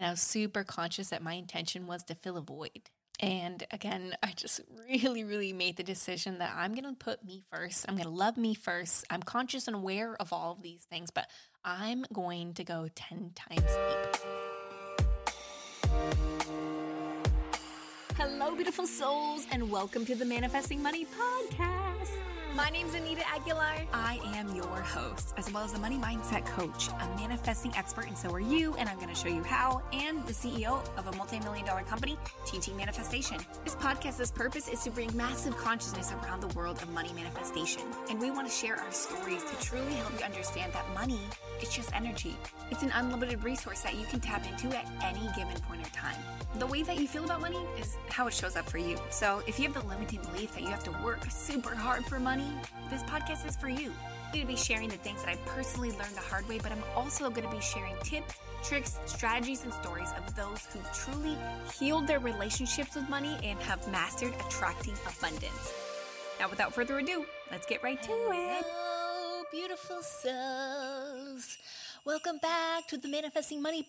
And I was super conscious that my intention was to fill a void. And again, I just really, really made the decision that I'm going to put me first. I'm going to love me first. I'm conscious and aware of all of these things, but I'm going to go 10 times deep. Hello, beautiful souls, and welcome to the Manifesting Money Podcast. My name's Anita Aguilar. I am your host, as well as a money mindset coach, a manifesting expert, and so are you. And I'm going to show you how, and the CEO of a multi million dollar company, TT Manifestation. This podcast's purpose is to bring massive consciousness around the world of money manifestation. And we want to share our stories to truly help you understand that money is just energy. It's an unlimited resource that you can tap into at any given point in time. The way that you feel about money is how it shows up for you. So if you have the limiting belief that you have to work super hard for money, this podcast is for you. I'm going to be sharing the things that I personally learned the hard way, but I'm also going to be sharing tips, tricks, strategies, and stories of those who truly healed their relationships with money and have mastered attracting abundance. Now, without further ado, let's get right to it. Beautiful souls. Welcome back to the Manifesting Money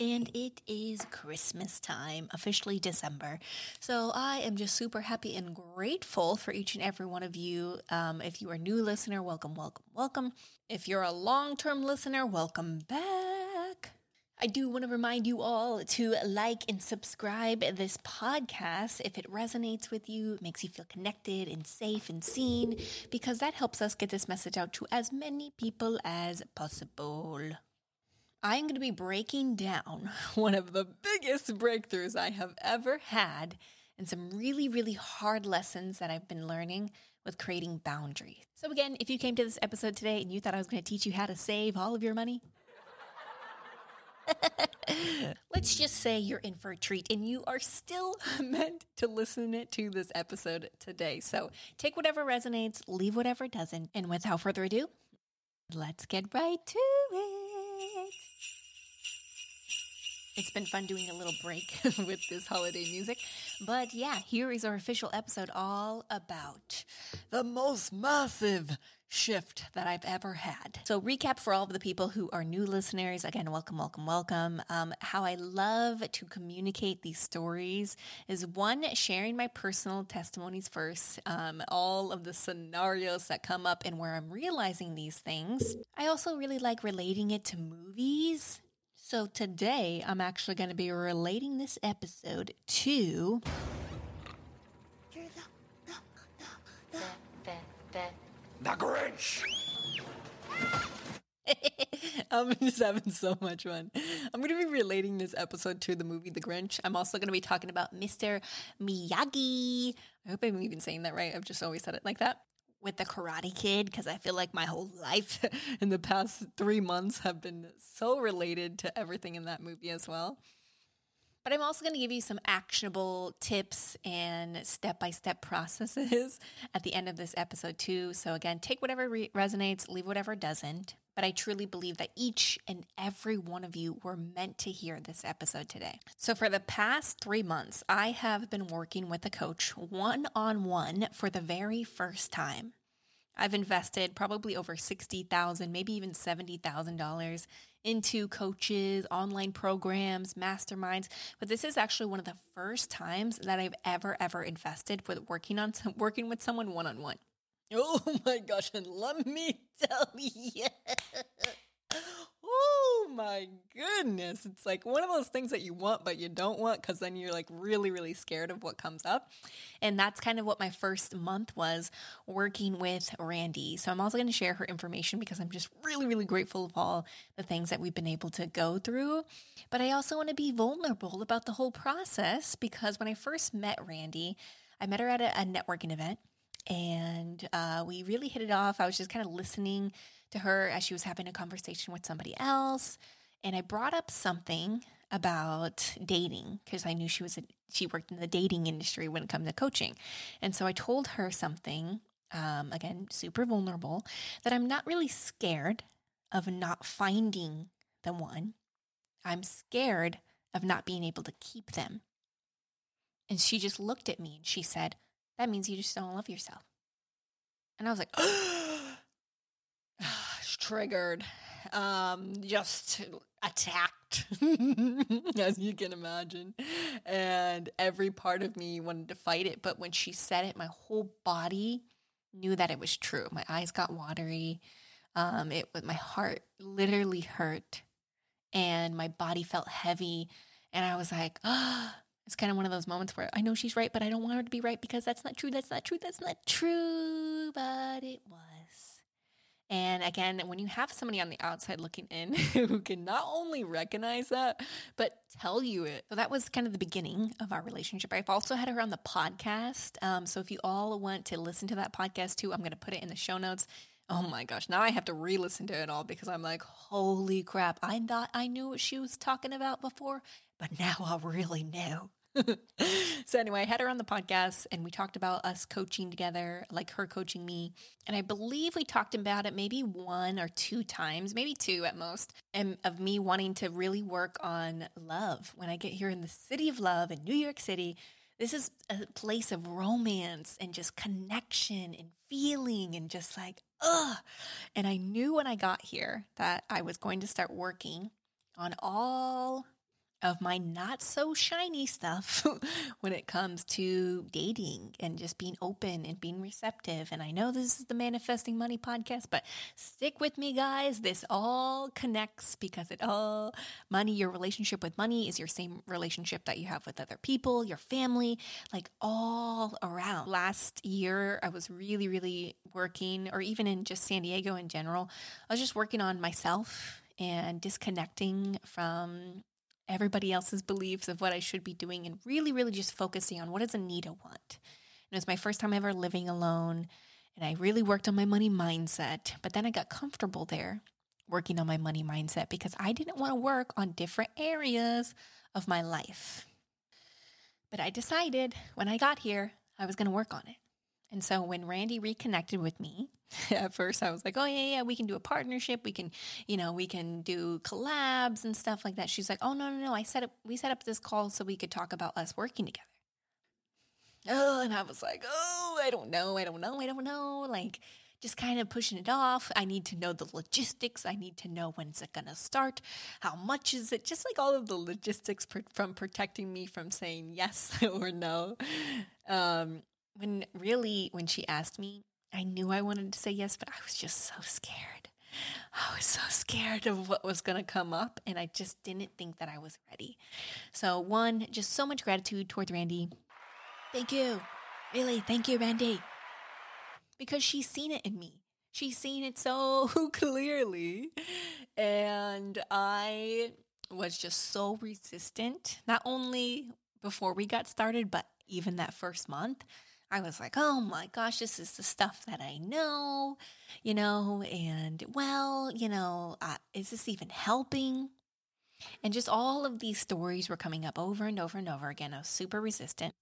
And it is Christmas time, officially December. So I am just super happy and grateful for each and every one of you. Um, if you are a new listener, welcome, welcome, welcome. If you're a long term listener, welcome back. I do want to remind you all to like and subscribe this podcast if it resonates with you, makes you feel connected and safe and seen, because that helps us get this message out to as many people as possible. I'm going to be breaking down one of the biggest breakthroughs I have ever had and some really, really hard lessons that I've been learning with creating boundaries. So, again, if you came to this episode today and you thought I was going to teach you how to save all of your money, Let's just say you're in for a treat and you are still meant to listen to this episode today. So take whatever resonates, leave whatever doesn't. And without further ado, let's get right to it. It's been fun doing a little break with this holiday music. But yeah, here is our official episode all about the most massive shift that I've ever had. So, recap for all of the people who are new listeners again, welcome, welcome, welcome. Um, how I love to communicate these stories is one, sharing my personal testimonies first, um, all of the scenarios that come up and where I'm realizing these things. I also really like relating it to movies so today I'm actually going to be relating this episode to. The, the, the. the Grinch! I'm just having so much fun. I'm going to be relating this episode to the movie The Grinch. I'm also going to be talking about Mr. Miyagi. I hope I'm even saying that right. I've just always said it like that with the Karate Kid because I feel like my whole life in the past three months have been so related to everything in that movie as well. But I'm also going to give you some actionable tips and step by step processes at the end of this episode, too. So, again, take whatever re- resonates, leave whatever doesn't. But I truly believe that each and every one of you were meant to hear this episode today. So, for the past three months, I have been working with a coach one on one for the very first time. I've invested probably over 60,000, maybe even $70,000 into coaches, online programs, masterminds, but this is actually one of the first times that I've ever ever invested with working on some, working with someone one-on-one. Oh my gosh, and let me tell you Oh my goodness. It's like one of those things that you want, but you don't want because then you're like really, really scared of what comes up. And that's kind of what my first month was working with Randi. So I'm also going to share her information because I'm just really, really grateful of all the things that we've been able to go through. But I also want to be vulnerable about the whole process because when I first met Randi, I met her at a, a networking event and uh, we really hit it off. I was just kind of listening to her as she was having a conversation with somebody else, and I brought up something about dating because I knew she was a, she worked in the dating industry when it comes to coaching, and so I told her something. Um, again, super vulnerable. That I'm not really scared of not finding the one. I'm scared of not being able to keep them. And she just looked at me and she said, that means you just don't love yourself. And I was like, triggered. um, just attacked, as you can imagine. And every part of me wanted to fight it. But when she said it, my whole body knew that it was true. My eyes got watery. Um, it my heart literally hurt, and my body felt heavy. And I was like, oh, it's kind of one of those moments where I know she's right, but I don't want her to be right because that's not true. That's not true. That's not true. But it was. And again, when you have somebody on the outside looking in who can not only recognize that, but tell you it. So that was kind of the beginning of our relationship. I've also had her on the podcast. Um, so if you all want to listen to that podcast too, I'm going to put it in the show notes. Oh my gosh, now I have to re listen to it all because I'm like, holy crap. I thought I knew what she was talking about before, but now I really know. so anyway, I had her on the podcast and we talked about us coaching together, like her coaching me. And I believe we talked about it maybe one or two times, maybe two at most, and of me wanting to really work on love. When I get here in the city of love in New York City, this is a place of romance and just connection and feeling and just like, ugh. And I knew when I got here that I was going to start working on all of my not so shiny stuff when it comes to dating and just being open and being receptive. And I know this is the Manifesting Money podcast, but stick with me, guys. This all connects because it all money, your relationship with money is your same relationship that you have with other people, your family, like all around. Last year, I was really, really working, or even in just San Diego in general, I was just working on myself and disconnecting from everybody else's beliefs of what I should be doing and really, really just focusing on what does Anita want. And it was my first time ever living alone. And I really worked on my money mindset. But then I got comfortable there working on my money mindset because I didn't want to work on different areas of my life. But I decided when I got here, I was going to work on it. And so when Randi reconnected with me, at first I was like, oh, yeah, yeah, we can do a partnership. We can, you know, we can do collabs and stuff like that. She's like, oh, no, no, no. I set up, we set up this call so we could talk about us working together. Oh, and I was like, oh, I don't know. I don't know. I don't know. Like, just kind of pushing it off. I need to know the logistics. I need to know when's it going to start. How much is it? Just like all of the logistics from protecting me from saying yes or no. Um, when really, when she asked me, I knew I wanted to say yes, but I was just so scared. I was so scared of what was going to come up, and I just didn't think that I was ready. So, one, just so much gratitude towards Randi. Thank you. Really, thank you, Randi. Because she's seen it in me. She's seen it so clearly. And I was just so resistant, not only before we got started, but even that first month. I was like, oh my gosh, this is the stuff that I know, you know, and well, you know, uh, is this even helping? And just all of these stories were coming up over and over and over again. I was super resistant.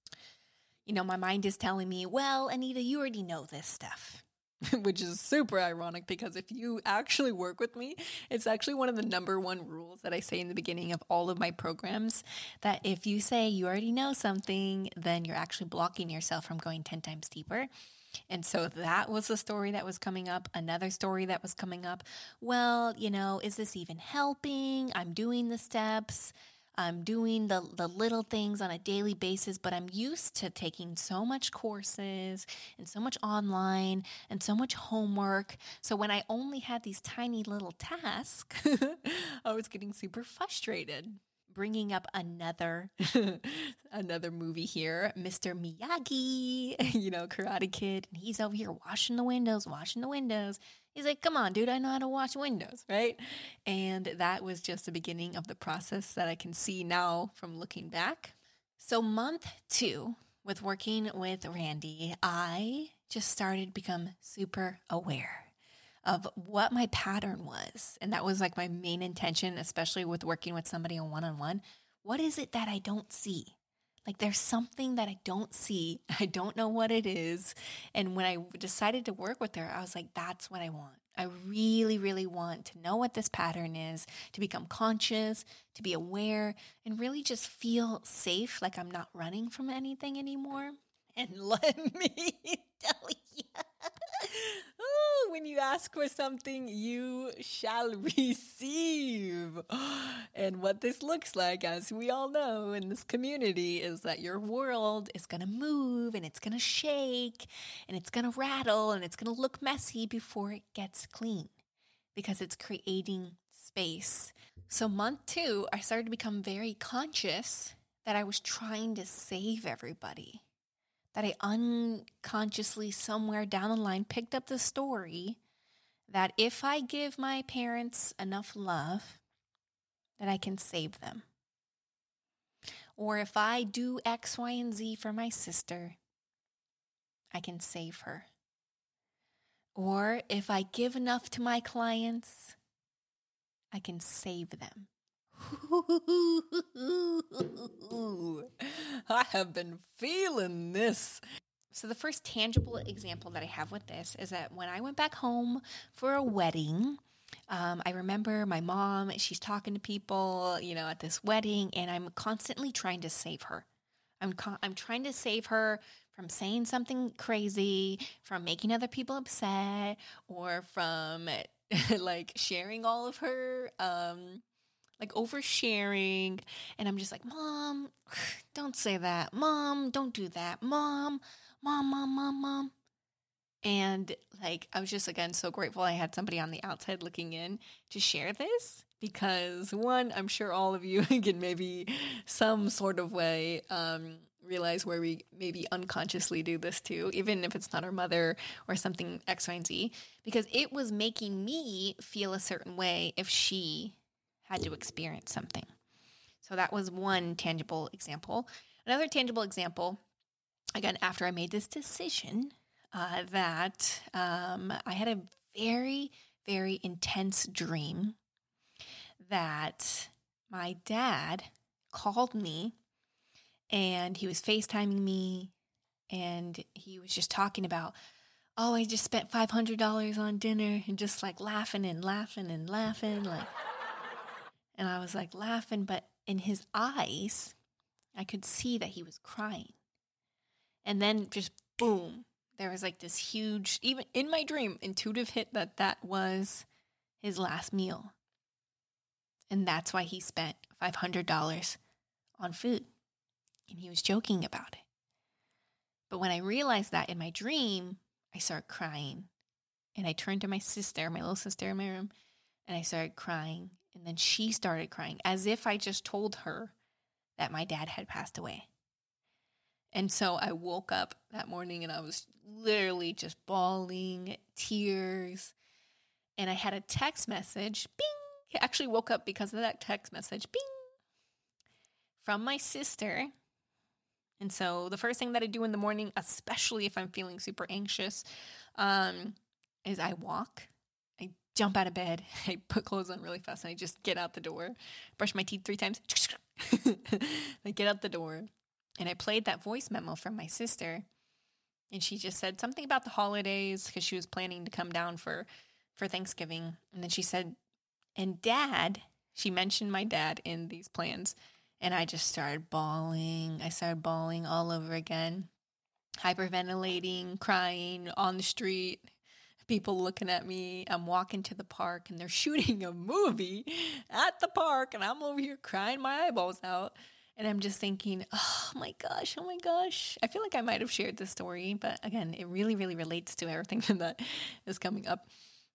You know, my mind is telling me, well, Anita, you already know this stuff. which is super ironic because if you actually work with me, it's actually one of the number one rules that I say in the beginning of all of my programs that if you say you already know something, then you're actually blocking yourself from going 10 times deeper. And so that was the story that was coming up. Another story that was coming up. Well, you know, is this even helping? I'm doing the steps. I'm doing the, the little things on a daily basis, but I'm used to taking so much courses and so much online and so much homework. So when I only had these tiny little tasks, I was getting super frustrated bringing up another another movie here, Mr. Miyagi, you know, Karate Kid, and he's over here washing the windows, washing the windows. He's like, "Come on, dude, I know how to wash windows, right?" And that was just the beginning of the process that I can see now from looking back. So month 2 with working with Randi, I just started become super aware of what my pattern was. And that was like my main intention, especially with working with somebody on one on one. What is it that I don't see? Like there's something that I don't see. I don't know what it is. And when I decided to work with her, I was like, that's what I want. I really, really want to know what this pattern is, to become conscious, to be aware, and really just feel safe, like I'm not running from anything anymore. And let me tell you, oh, when you ask for something, you shall receive. And what this looks like, as we all know in this community, is that your world is going to move and it's going to shake and it's going to rattle and it's going to look messy before it gets clean because it's creating space. So, month two, I started to become very conscious that I was trying to save everybody that I unconsciously somewhere down the line picked up the story that if I give my parents enough love, that I can save them. Or if I do X, Y, and Z for my sister, I can save her. Or if I give enough to my clients, I can save them. I have been feeling this. So, the first tangible example that I have with this is that when I went back home for a wedding, um, I remember my mom, she's talking to people, you know, at this wedding, and I'm constantly trying to save her. I'm, con- I'm trying to save her from saying something crazy, from making other people upset, or from like sharing all of her um, like oversharing. And I'm just like, Mom, don't say that. Mom, don't do that. Mom, mom, mom, mom, mom. And like, I was just again so grateful I had somebody on the outside looking in to share this because one, I'm sure all of you can maybe some sort of way um, realize where we maybe unconsciously do this too, even if it's not our mother or something X, Y, and Z, because it was making me feel a certain way if she had to experience something. So that was one tangible example. Another tangible example, again, after I made this decision, uh, that um, I had a very, very intense dream that my dad called me and he was FaceTiming me and he was just talking about, oh, I just spent $500 on dinner and just like laughing and laughing and laughing. Like, and I was like laughing, but in his eyes, I could see that he was crying. And then just boom, there was like this huge, even in my dream, intuitive hit that that was his last meal. And that's why he spent $500 on food. And he was joking about it. But when I realized that in my dream, I started crying. And I turned to my sister, my little sister in my room, and I started crying. And then she started crying as if I just told her that my dad had passed away. And so I woke up that morning and I was literally just bawling, tears. And I had a text message, bing. I actually woke up because of that text message, bing, from my sister. And so the first thing that I do in the morning, especially if I'm feeling super anxious, um, is I walk jump out of bed. I put clothes on really fast and I just get out the door, brush my teeth three times. I get out the door and I played that voice memo from my sister. And she just said something about the holidays because she was planning to come down for for Thanksgiving. And then she said, and dad, she mentioned my dad in these plans. And I just started bawling. I started bawling all over again, hyperventilating, crying on the street people looking at me. I'm walking to the park and they're shooting a movie at the park, and I'm over here crying my eyeballs out. And I'm just thinking, oh my gosh, oh my gosh. I feel like I might have shared this story, but again, it really, really relates to everything that is coming up.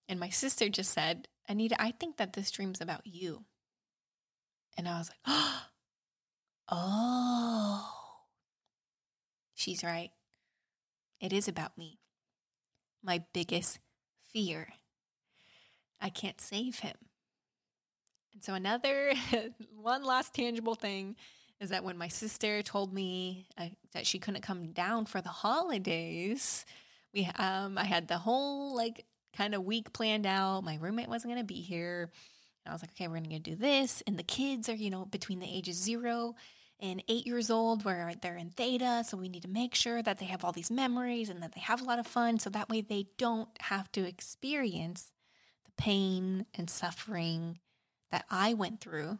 And my sister just said, Anita, I think that this dream's about you. And I was like, oh, she's right. It is about me. My biggest fear. I can't save him. And so, another one last tangible thing is that when my sister told me uh, that she couldn't come down for the holidays, we um I had the whole like kind of week planned out. My roommate wasn't going to be here. And I was like, okay, we're going to do this. And the kids are, you know, between the ages zero and eight years old where they're in theta. So we need to make sure that they have all these memories and that they have a lot of fun. So that way they don't have to experience the pain and suffering that I went through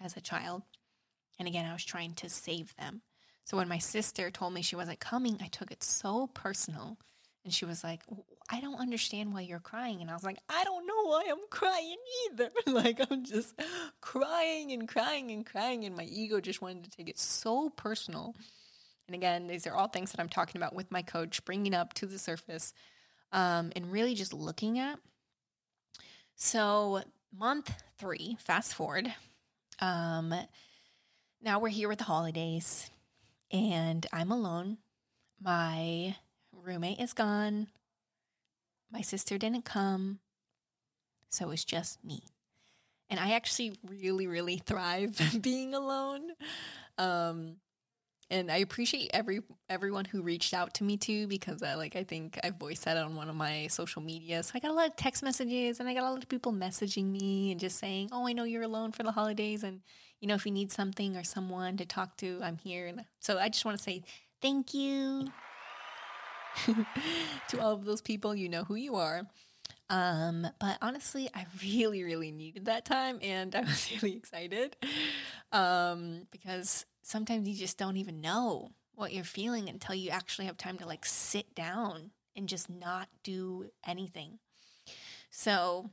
as a child. And again, I was trying to save them. So when my sister told me she wasn't coming, I took it so personal. And she was like, I don't understand why you're crying. And I was like, I don't know why I'm crying either. like, I'm just crying and crying and crying. And my ego just wanted to take it so personal. And again, these are all things that I'm talking about with my coach, bringing up to the surface um, and really just looking at. So, month three, fast forward. Um, now we're here with the holidays, and I'm alone. My roommate is gone. My sister didn't come. So it was just me. And I actually really, really thrive being alone. Um, and I appreciate every everyone who reached out to me too because I like I think I voiced that on one of my social media. So I got a lot of text messages and I got a lot of people messaging me and just saying, "Oh, I know you're alone for the holidays and you know if you need something or someone to talk to, I'm here." And so I just want to say thank you to all of those people. You know who you are. Um, but honestly, I really, really needed that time and I was really excited. Um, because sometimes you just don't even know what you're feeling until you actually have time to like sit down and just not do anything. So,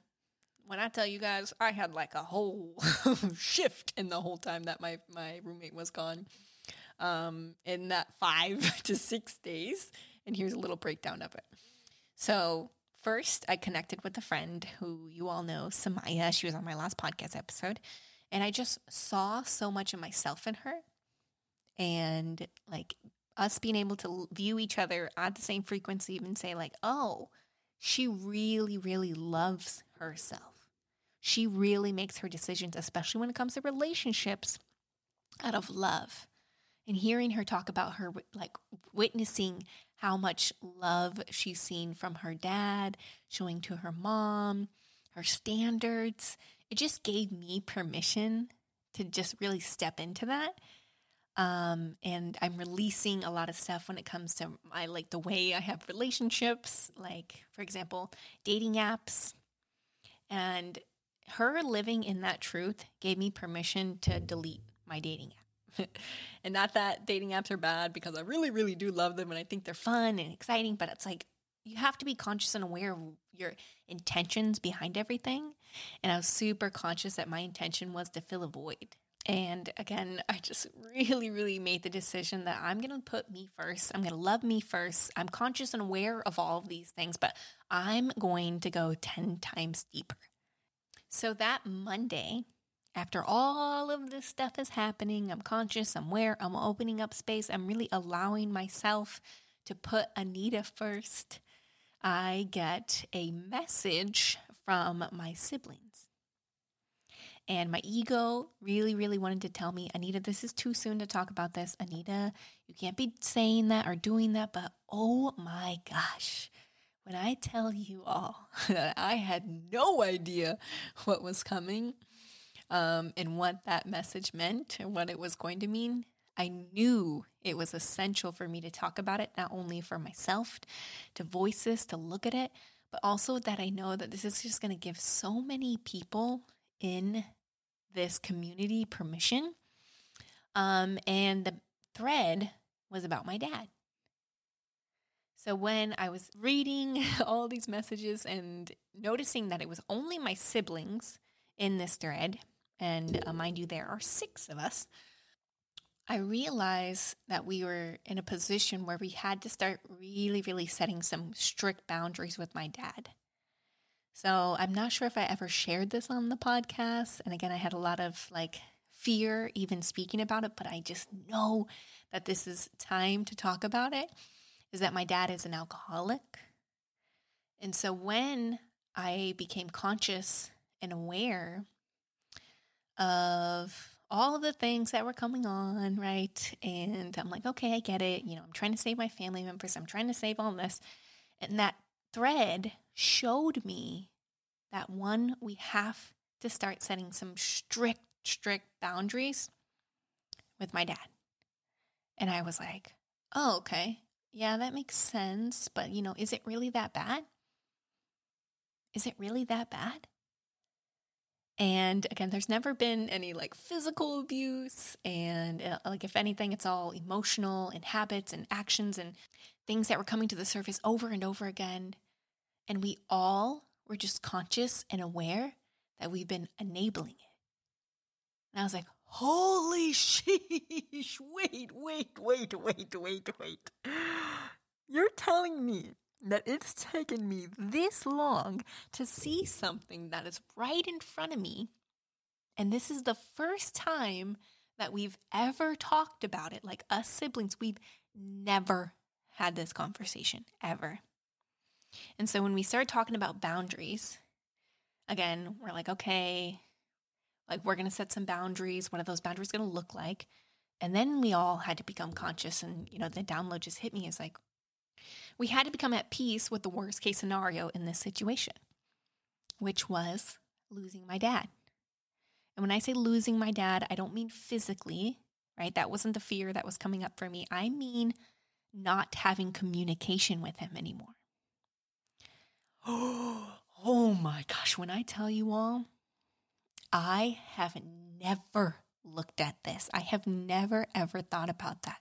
when I tell you guys, I had like a whole shift in the whole time that my my roommate was gone. Um, in that five to six days, and here's a little breakdown of it. So, first, I connected with a friend who you all know, Samaya. She was on my last podcast episode. And I just saw so much of myself in her. And like us being able to view each other at the same frequency, even say, like, oh, she really, really loves herself. She really makes her decisions, especially when it comes to relationships, out of love. And hearing her talk about her, like witnessing how much love she's seen from her dad, showing to her mom, her standards. It just gave me permission to just really step into that. Um, and I'm releasing a lot of stuff when it comes to my like the way I have relationships, like for example, dating apps. And her living in that truth gave me permission to delete my dating app. and not that dating apps are bad because I really, really do love them and I think they're fun and exciting, but it's like you have to be conscious and aware of your intentions behind everything. And I was super conscious that my intention was to fill a void. And again, I just really, really made the decision that I'm going to put me first. I'm going to love me first. I'm conscious and aware of all of these things, but I'm going to go 10 times deeper. So that Monday, after all of this stuff is happening, I'm conscious, I'm aware, I'm opening up space, I'm really allowing myself to put Anita first. I get a message from my siblings. And my ego really, really wanted to tell me, Anita, this is too soon to talk about this. Anita, you can't be saying that or doing that. But oh my gosh, when I tell you all that I had no idea what was coming, um, and what that message meant and what it was going to mean, I knew it was essential for me to talk about it, not only for myself, to voice this, to look at it, but also that I know that this is just going to give so many people in this community permission. Um, and the thread was about my dad. So when I was reading all these messages and noticing that it was only my siblings in this thread, and uh, mind you, there are six of us, I realized that we were in a position where we had to start really, really setting some strict boundaries with my dad. So I'm not sure if I ever shared this on the podcast. And again, I had a lot of like fear even speaking about it, but I just know that this is time to talk about it. Is that my dad is an alcoholic. And so when I became conscious and aware of all of the things that were coming on, right? And I'm like, okay, I get it. You know, I'm trying to save my family members, I'm trying to save all this. And that thread showed me that one, we have to start setting some strict, strict boundaries with my dad. And I was like, oh, okay. Yeah, that makes sense. But, you know, is it really that bad? Is it really that bad? And again, there's never been any like physical abuse. And uh, like, if anything, it's all emotional and habits and actions. And things that were coming to the surface over and over again. And we all were just conscious and aware that we've been enabling it. And I was like, holy sheesh, wait, wait, wait, wait, wait, wait. You're telling me that it's taken me this long to see something that is right in front of me. And this is the first time that we've ever talked about it, like us siblings. We've never had this conversation, ever. And so when we started talking about boundaries, again, we're like, okay, like we're going to set some boundaries. What are those boundaries going to look like? And then we all had to become conscious. And, you know, the download just hit me as like, we had to become at peace with the worst case scenario in this situation, which was losing my dad. And when I say losing my dad, I don't mean physically, right? That wasn't the fear that was coming up for me. I mean not having communication with him anymore. Oh, my gosh, when I tell you all, I have never looked at this. I have never ever thought about that.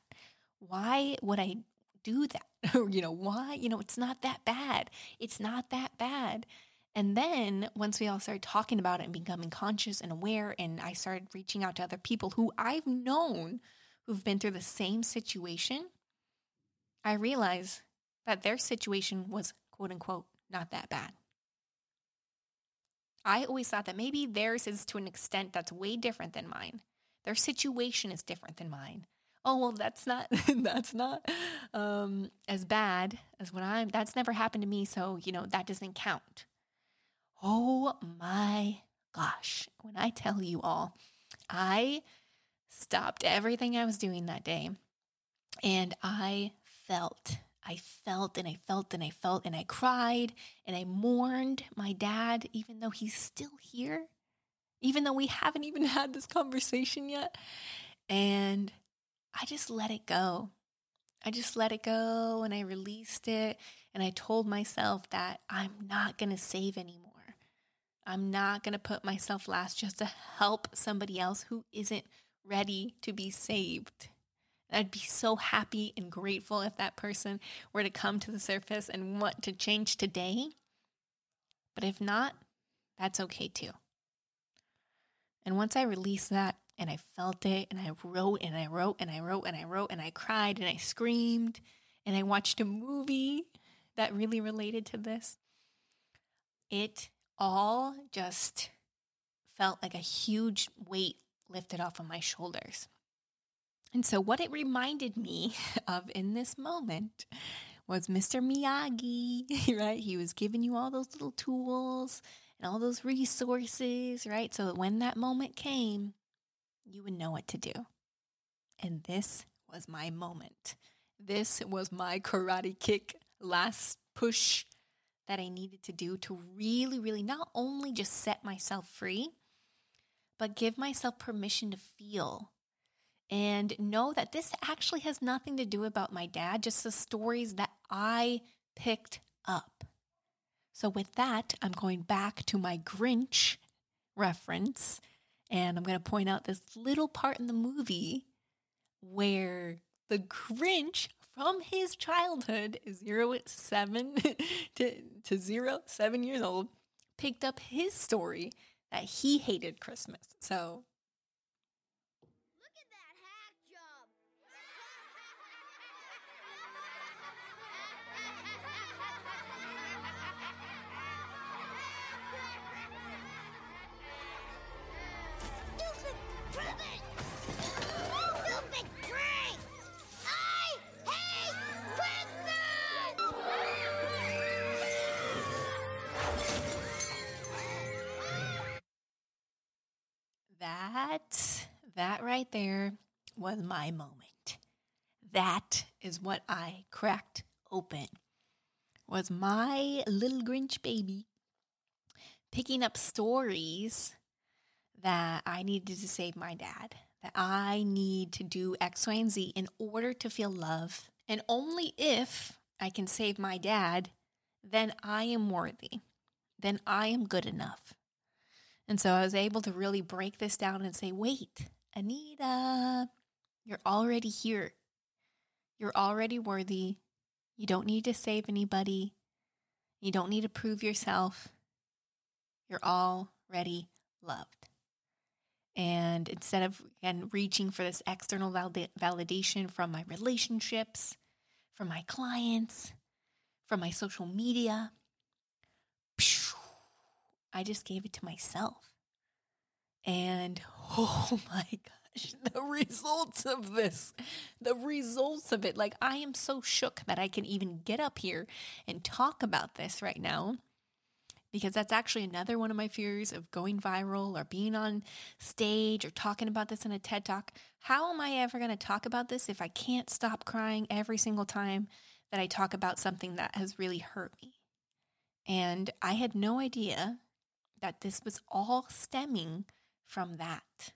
Why would I do that? you know, why? You know, it's not that bad. It's not that bad. And then once we all started talking about it and becoming conscious and aware, and I started reaching out to other people who I've known who've been through the same situation, I realized that their situation was quote unquote not that bad. I always thought that maybe theirs is to an extent that's way different than mine. Their situation is different than mine. Oh well, that's not that's not um, as bad as what I'm. That's never happened to me, so you know that doesn't count. Oh my gosh! When I tell you all, I stopped everything I was doing that day, and I felt I felt and I felt and I felt and I cried and I mourned my dad, even though he's still here, even though we haven't even had this conversation yet. And I just let it go. I just let it go and I released it. And I told myself that I'm not going to save anymore. I'm not going to put myself last just to help somebody else who isn't ready to be saved. I'd be so happy and grateful if that person were to come to the surface and want to change today. But if not, that's okay too. And once I released that and I felt it and I wrote and I wrote and I wrote and I wrote and I cried and I screamed and I watched a movie that really related to this, it all just felt like a huge weight lifted off of my shoulders. And so, what it reminded me of in this moment was Mr. Miyagi, right? He was giving you all those little tools and all those resources, right? So when that moment came, you would know what to do. And this was my moment. This was my karate kick last push that I needed to do to really, really not only just set myself free, but give myself permission to feel and know that this actually has nothing to do about my dad, just the stories that I picked up. So, with that, I'm going back to my Grinch reference, and I'm going to point out this little part in the movie where the Grinch from his childhood, zero seven to, to zero, seven years old, picked up his story that he hated Christmas. So right there was my moment. That is what I cracked open. Was my little Grinch baby picking up stories that I needed to save my dad, that I need to do X, Y, and Z in order to feel love. And only if I can save my dad, then I am worthy. Then I am good enough. And so I was able to really break this down and say, wait, Anita, you're already here. You're already worthy. You don't need to save anybody. You don't need to prove yourself. You're already loved. And instead of again reaching for this external valid- validation from my relationships, from my clients, from my social media, I just gave it to myself. And oh my gosh, the results of this, the results of it. Like, I am so shook that I can even get up here and talk about this right now because that's actually another one of my fears of going viral or being on stage or talking about this in a TED talk. How am I ever going to talk about this if I can't stop crying every single time that I talk about something that has really hurt me? And I had no idea that this was all stemming from that.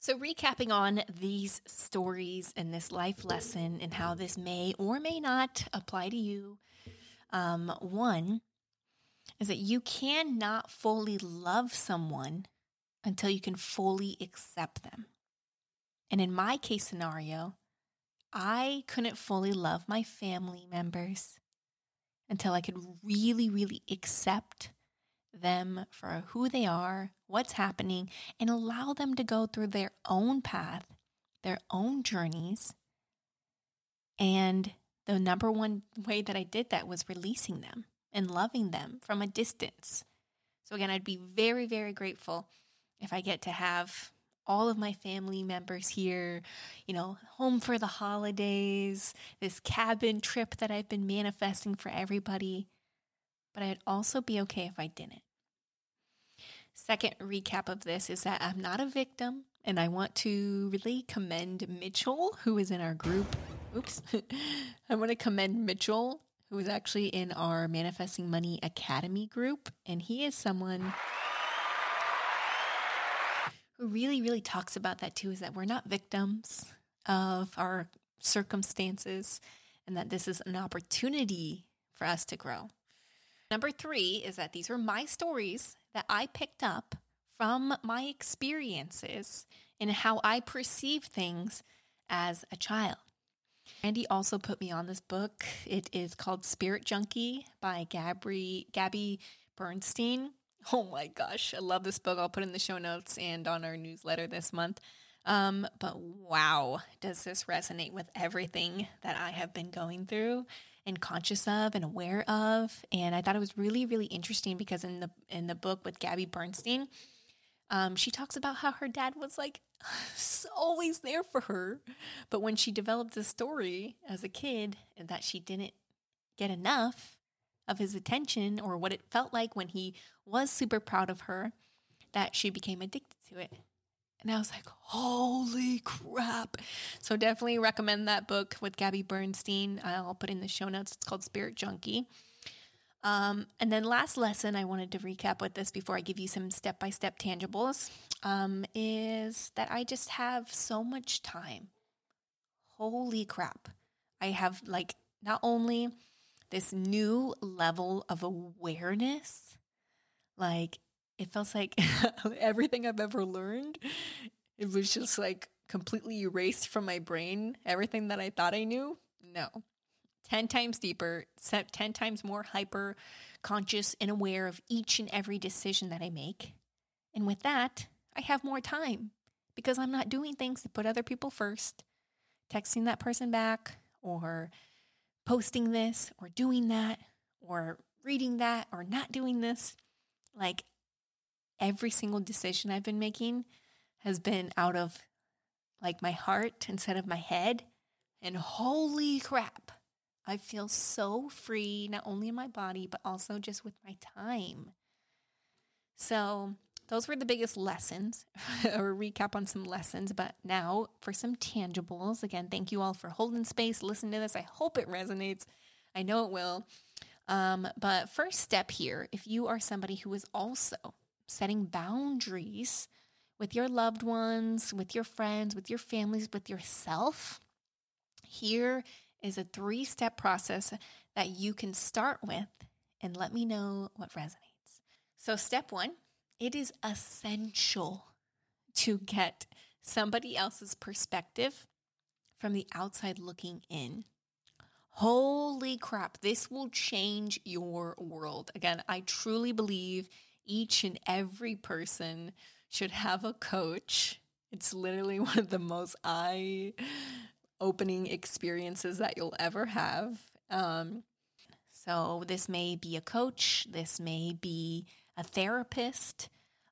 So, recapping on these stories and this life lesson and how this may or may not apply to you, um, one is that you cannot fully love someone until you can fully accept them. And in my case scenario, I couldn't fully love my family members until I could really, really accept them for who they are, what's happening, and allow them to go through their own path, their own journeys. And the number one way that I did that was releasing them and loving them from a distance. So, again, I'd be very, very grateful if I get to have all of my family members here, you know, home for the holidays, this cabin trip that I've been manifesting for everybody. But I'd also be okay if I didn't. Second recap of this is that I'm not a victim, and I want to really commend Mitchell, who is in our group. Oops. I want to commend Mitchell, who is actually in our Manifesting Money Academy group, and he is someone who really, really talks about that too is that we're not victims of our circumstances and that this is an opportunity for us to grow. Number three is that these are my stories that I picked up from my experiences and how I perceive things as a child. Andy also put me on this book. It is called Spirit Junkie by Gabby Gabby Bernstein. Oh my gosh, I love this book. I'll put in the show notes and on our newsletter this month. Um, but wow, does this resonate with everything that I have been going through? And conscious of and aware of. And I thought it was really, really interesting because in the in the book with Gabby Bernstein, um, she talks about how her dad was like always there for her, but when she developed the story as a kid, and that she didn't get enough of his attention or what it felt like when he was super proud of her, that she became addicted to it. And I was like, holy crap. So definitely recommend that book with Gabby Bernstein. I'll put in the show notes. It's called Spirit Junkie. Um, and then last lesson I wanted to recap with this before I give you some step by step tangibles um, is that I just have so much time. Holy crap. I have like not only this new level of awareness, like it feels like everything I've ever learned, it was just like completely erased from my brain. Everything that I thought I knew, no. 10 times deeper, 10 times more hyper conscious and aware of each and every decision that I make. And with that, I have more time because I'm not doing things to put other people first, texting that person back, or posting this, or doing that, or reading that, or not doing this. Like, every single decision I've been making has been out of like my heart instead of my head. And holy crap, I feel so free, not only in my body, but also just with my time. So, those were the biggest lessons, or recap on some lessons. But now for some tangibles. Again, thank you all for holding space, listening to this. I hope it resonates. I know it will. Um, but first step here, if you are somebody who is also setting boundaries with your loved ones, with your friends, with your families, with yourself. Here is a three step process that you can start with and let me know what resonates. So, step one, it is essential to get somebody else's perspective from the outside looking in. Holy crap, this will change your world. Again, I truly believe each and every person should have a coach. It's literally one of the most eye opening experiences that you'll ever have. Um, so, this may be a coach, this may be a therapist.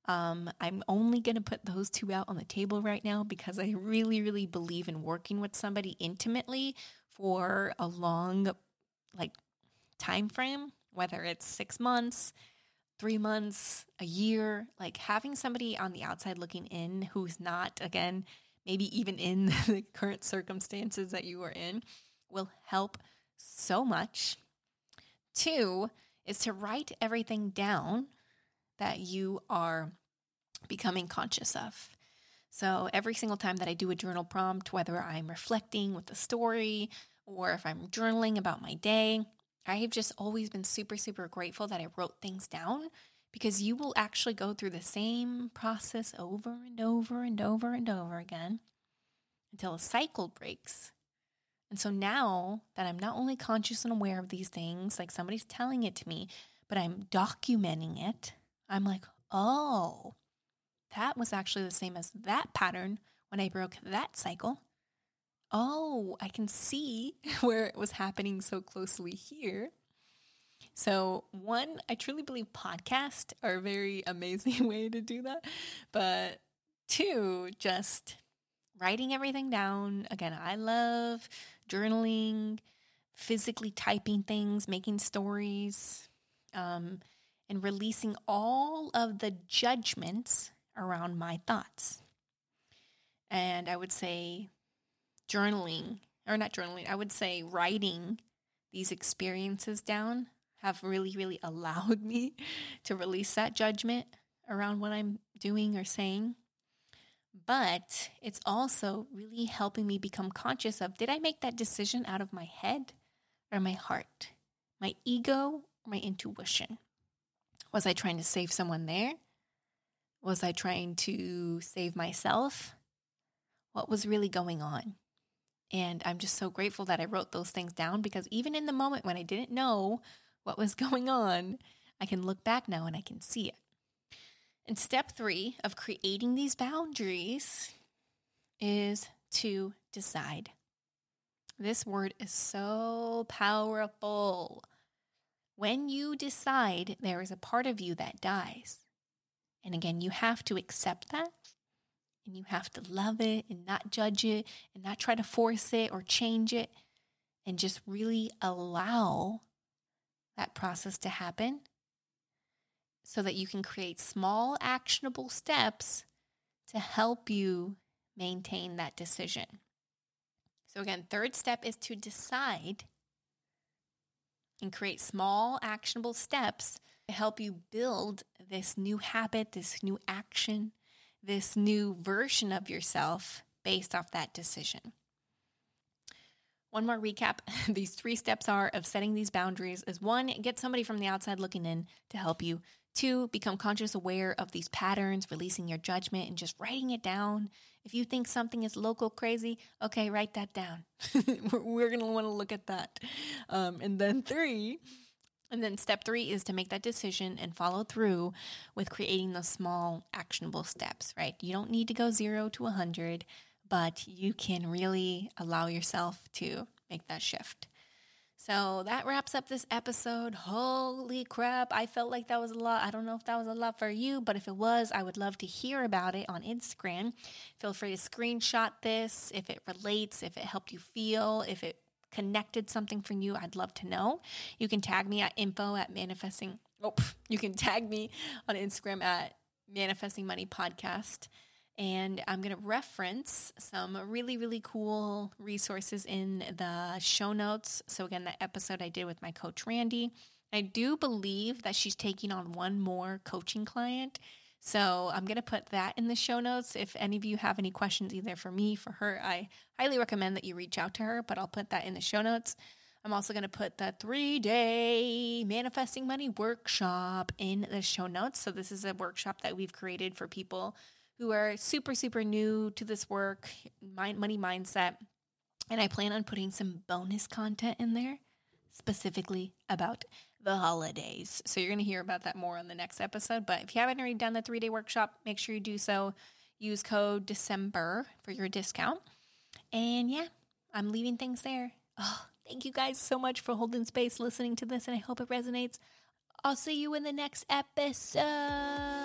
Um, I'm only going to put those two out on the table right now because I really, really believe in working with somebody intimately for a long like time frame whether it's 6 months 3 months a year like having somebody on the outside looking in who's not again maybe even in the current circumstances that you are in will help so much. Two is to write everything down that you are becoming conscious of. So every single time that I do a journal prompt, whether I'm reflecting with a story or if I'm journaling about my day, I have just always been super, super grateful that I wrote things down because you will actually go through the same process over and over and over and over again until a cycle breaks. And so now that I'm not only conscious and aware of these things, like somebody's telling it to me, but I'm documenting it, I'm like, oh, that was actually the same as that pattern when I broke that cycle. Oh, I can see where it was happening so closely here. So, one, I truly believe podcasts are a very amazing way to do that. But two, just writing everything down. Again, I love journaling, physically typing things, making stories, um, and releasing all of the judgments around my thoughts. And I would say journaling, or not journaling, I would say writing these experiences down have really, really allowed me to release that judgment around what I'm doing or saying. But it's also really helping me become conscious of did I make that decision out of my head or my heart, my ego or my intuition? Was I trying to save someone there? Was I trying to save myself? What was really going on? And I'm just so grateful that I wrote those things down because even in the moment when I didn't know what was going on, I can look back now and I can see it. And step three of creating these boundaries is to decide. This word is so powerful. When you decide, there is a part of you that dies. And again, you have to accept that and you have to love it and not judge it and not try to force it or change it and just really allow that process to happen so that you can create small actionable steps to help you maintain that decision. So, again, third step is to decide and create small actionable steps to help you build this new habit, this new action, this new version of yourself based off that decision. One more recap. these three steps are of setting these boundaries is one, get somebody from the outside looking in to help you. Two, become conscious aware of these patterns, releasing your judgment and just writing it down. If you think something is local crazy, okay, write that down. we're, going to want to look at that. Um, and then three, and then step three is to make that decision and follow through with creating those small actionable steps, right? You don't need to go zero to 100, but you can really allow yourself to make that shift. So that wraps up this episode. Holy crap. I felt like that was a lot. I don't know if that was a lot for you, but if it was, I would love to hear about it on Instagram. Feel free to screenshot this if it relates, if it helped you feel, if it connected something from you, I'd love to know. You can tag me at info at manifesting. Oh, you can tag me on Instagram at manifesting money podcast. And I'm going to reference some really, really cool resources in the show notes. So, again, the episode I did with my coach, Randi. I do believe that she's taking on one more coaching client. So I'm going to put that in the show notes. If any of you have any questions, either for me, for her, I highly recommend that you reach out to her, but I'll put that in the show notes. I'm also going to put the three day manifesting money workshop in the show notes. So, this is a workshop that we've created for people who are super, super new to this work, mind, money mindset. And I plan on putting some bonus content in there specifically about the holidays. So you're going to hear about that more on the next episode. But if you haven't already done the three day workshop, make sure you do so. Use code December for your discount. And yeah, I'm leaving things there. Oh, thank you guys so much for holding space, listening to this, and I hope it resonates. I'll see you in the next episode.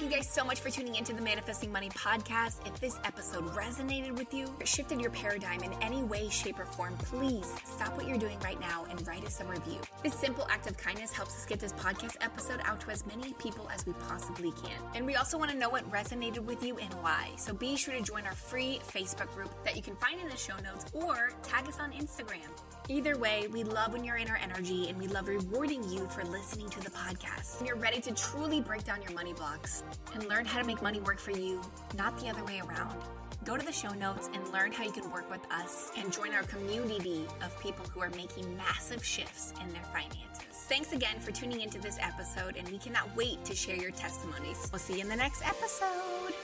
Thank you guys so much for tuning into the Manifesting Money podcast. If this episode resonated with you, shifted your paradigm in any way, shape, or form, please stop what you're doing right now and write us a review. This simple act of kindness helps us get this podcast episode out to as many people as we possibly can. And we also want to know what resonated with you and why. So be sure to join our free Facebook group that you can find in the show notes or tag us on Instagram. Either way, we love when you're in our energy and we love rewarding you for listening to the podcast. When you're ready to truly break down your money blocks and learn how to make money work for you, not the other way around. Go to the show notes and learn how you can work with us and join our community of people who are making massive shifts in their finances. Thanks again for tuning into this episode, and we cannot wait to share your testimonies. We'll see you in the next episode.